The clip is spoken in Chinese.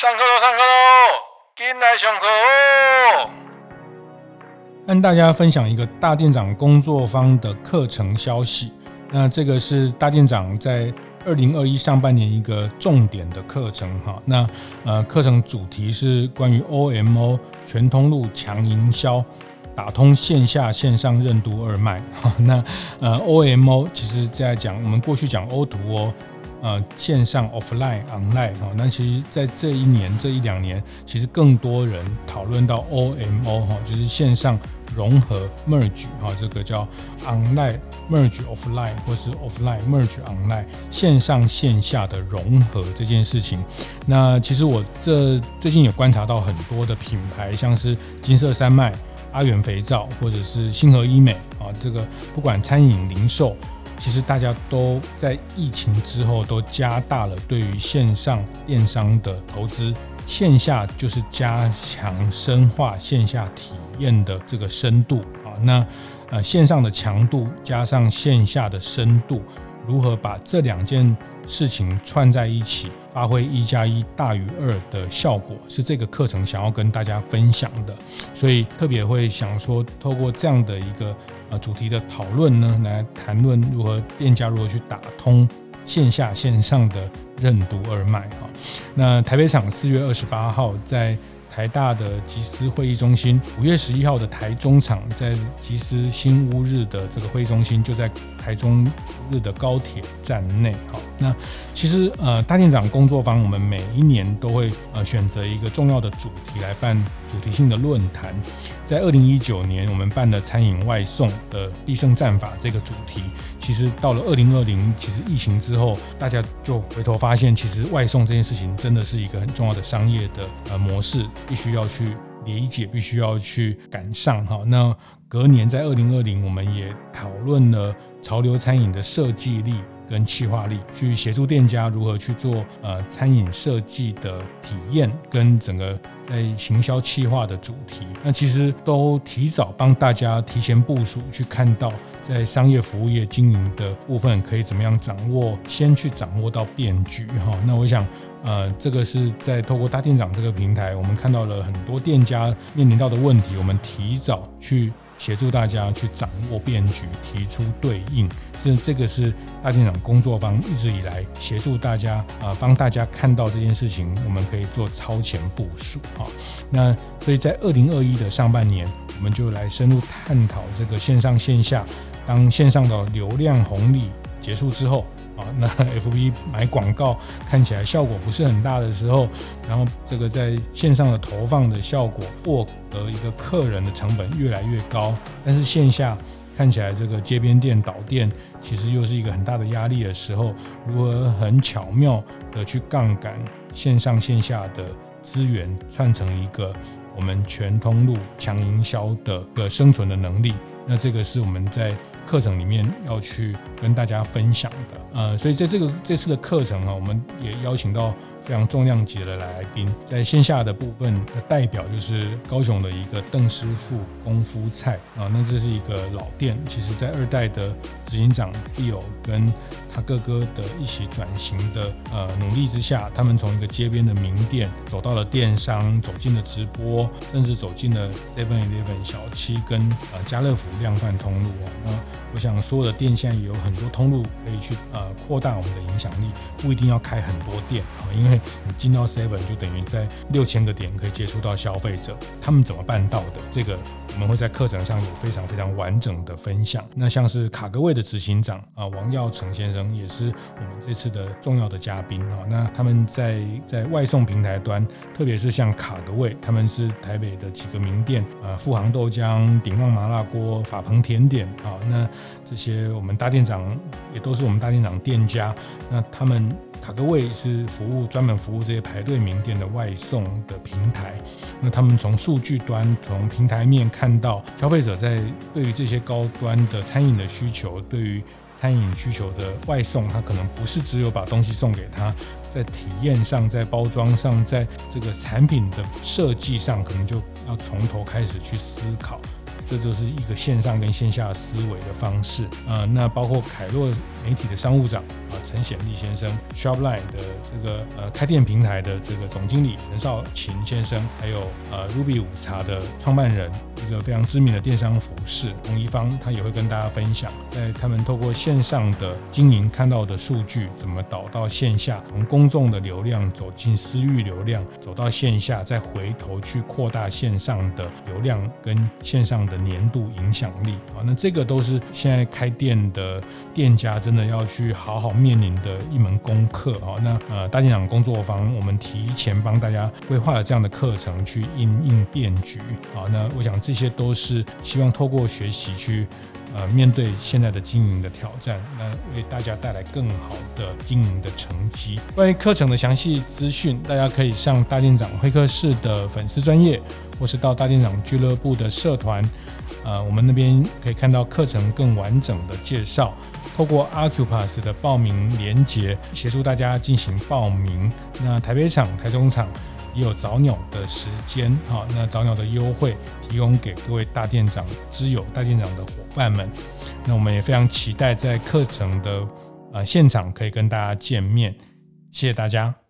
上课喽，上课喽，进来上课哦！跟大家分享一个大店长工作坊的课程消息。那这个是大店长在二零二一上半年一个重点的课程哈。那呃，课程主题是关于 OMO 全通路强营销，打通线下线上任督二脉。那呃，OMO 其实在讲我们过去讲 O to O。呃，线上 offline online 哈，那其实在这一年这一两年，其实更多人讨论到 OMO 哈，就是线上融合 merge 哈，这个叫 online merge offline 或是 offline merge online 线上线下的融合这件事情。那其实我这最近有观察到很多的品牌，像是金色山脉、阿元肥皂或者是星河医美啊，这个不管餐饮零售。其实大家都在疫情之后都加大了对于线上电商的投资，线下就是加强深化线下体验的这个深度啊。那呃线上的强度加上线下的深度，如何把这两件事情串在一起，发挥一加一大于二的效果，是这个课程想要跟大家分享的。所以特别会想说，透过这样的一个。呃，主题的讨论呢，来谈论如何店家如何去打通线下线上的任督二脉哈。那台北场四月二十八号在台大的集思会议中心，五月十一号的台中场在集思新屋日的这个会议中心，就在台中日的高铁站内哈。那其实呃，大店长工作坊我们每一年都会呃选择一个重要的主题来办主题性的论坛。在二零一九年，我们办的餐饮外送的必胜战法这个主题，其实到了二零二零，其实疫情之后，大家就回头发现，其实外送这件事情真的是一个很重要的商业的呃模式，必须要去理解，必须要去赶上哈。那隔年在二零二零，我们也讨论了潮流餐饮的设计力。跟企划力去协助店家如何去做呃餐饮设计的体验，跟整个在行销企划的主题，那其实都提早帮大家提前部署，去看到在商业服务业经营的部分可以怎么样掌握，先去掌握到变局哈。那我想呃这个是在透过大店长这个平台，我们看到了很多店家面临到的问题，我们提早去。协助大家去掌握变局，提出对应，这这个是大店长工作坊一直以来协助大家啊，帮大家看到这件事情，我们可以做超前部署啊。那所以在二零二一的上半年，我们就来深入探讨这个线上线下，当线上的流量红利结束之后。啊，那 FB 买广告看起来效果不是很大的时候，然后这个在线上的投放的效果获得一个客人的成本越来越高，但是线下看起来这个街边店倒店其实又是一个很大的压力的时候，如何很巧妙的去杠杆线上线下的资源，串成一个我们全通路强营销的个生存的能力，那这个是我们在。课程里面要去跟大家分享的，呃，所以在这个这次的课程啊，我们也邀请到。非常重量级的来宾，在线下的部分的代表就是高雄的一个邓师傅功夫菜啊，那这是一个老店，其实在二代的执行长 Bill 跟他哥哥的一起转型的呃努力之下，他们从一个街边的名店走到了电商，走进了直播，甚至走进了 Seven Eleven 小七跟呃家乐福量贩通路啊。那我想所有的店现在有很多通路可以去呃扩大我们的影响力，不一定要开很多店啊，因为你进到 Seven 就等于在六千个点可以接触到消费者，他们怎么办到的？这个我们会在课程上有非常非常完整的分享。那像是卡格味的执行长啊，王耀成先生也是我们这次的重要的嘉宾啊。那他们在在外送平台端，特别是像卡格味，他们是台北的几个名店啊，富航豆浆、鼎旺麻辣锅、法鹏甜点啊，那这些我们大店长也都是我们大店长店家，那他们。卡格味是服务专门服务这些排队名店的外送的平台。那他们从数据端、从平台面看到消费者在对于这些高端的餐饮的需求，对于餐饮需求的外送，他可能不是只有把东西送给他，在体验上、在包装上、在这个产品的设计上，可能就要从头开始去思考。这就是一个线上跟线下思维的方式。呃，那包括凯洛媒体的商务长啊陈显利先生，Shopline 的这个呃开店平台的这个总经理陈少勤先生，还有呃 Ruby 午茶的创办人，一个非常知名的电商服饰洪一方，他也会跟大家分享，在他们透过线上的经营看到的数据，怎么导到线下，从公众的流量走进私域流量，走到线下，再回头去扩大线上的流量跟线上的年度影响力。啊，那这个都是现在开店的店家真的要去好好面临的一门功课啊。那呃，大店长工作坊我们提前帮大家规划了这样的课程去应应变局啊。那我想这些都是希望透过学习去呃面对现在的经营的挑战，那为大家带来更好的经营的成绩。关于课程的详细资讯，大家可以上大店长会客室的粉丝专业，或是到大店长俱乐部的社团。呃，我们那边可以看到课程更完整的介绍，透过 Accupass 的报名连接，协助大家进行报名。那台北场、台中场也有早鸟的时间，好，那早鸟的优惠提供给各位大店长、之友大店长的伙伴们。那我们也非常期待在课程的呃现场可以跟大家见面，谢谢大家。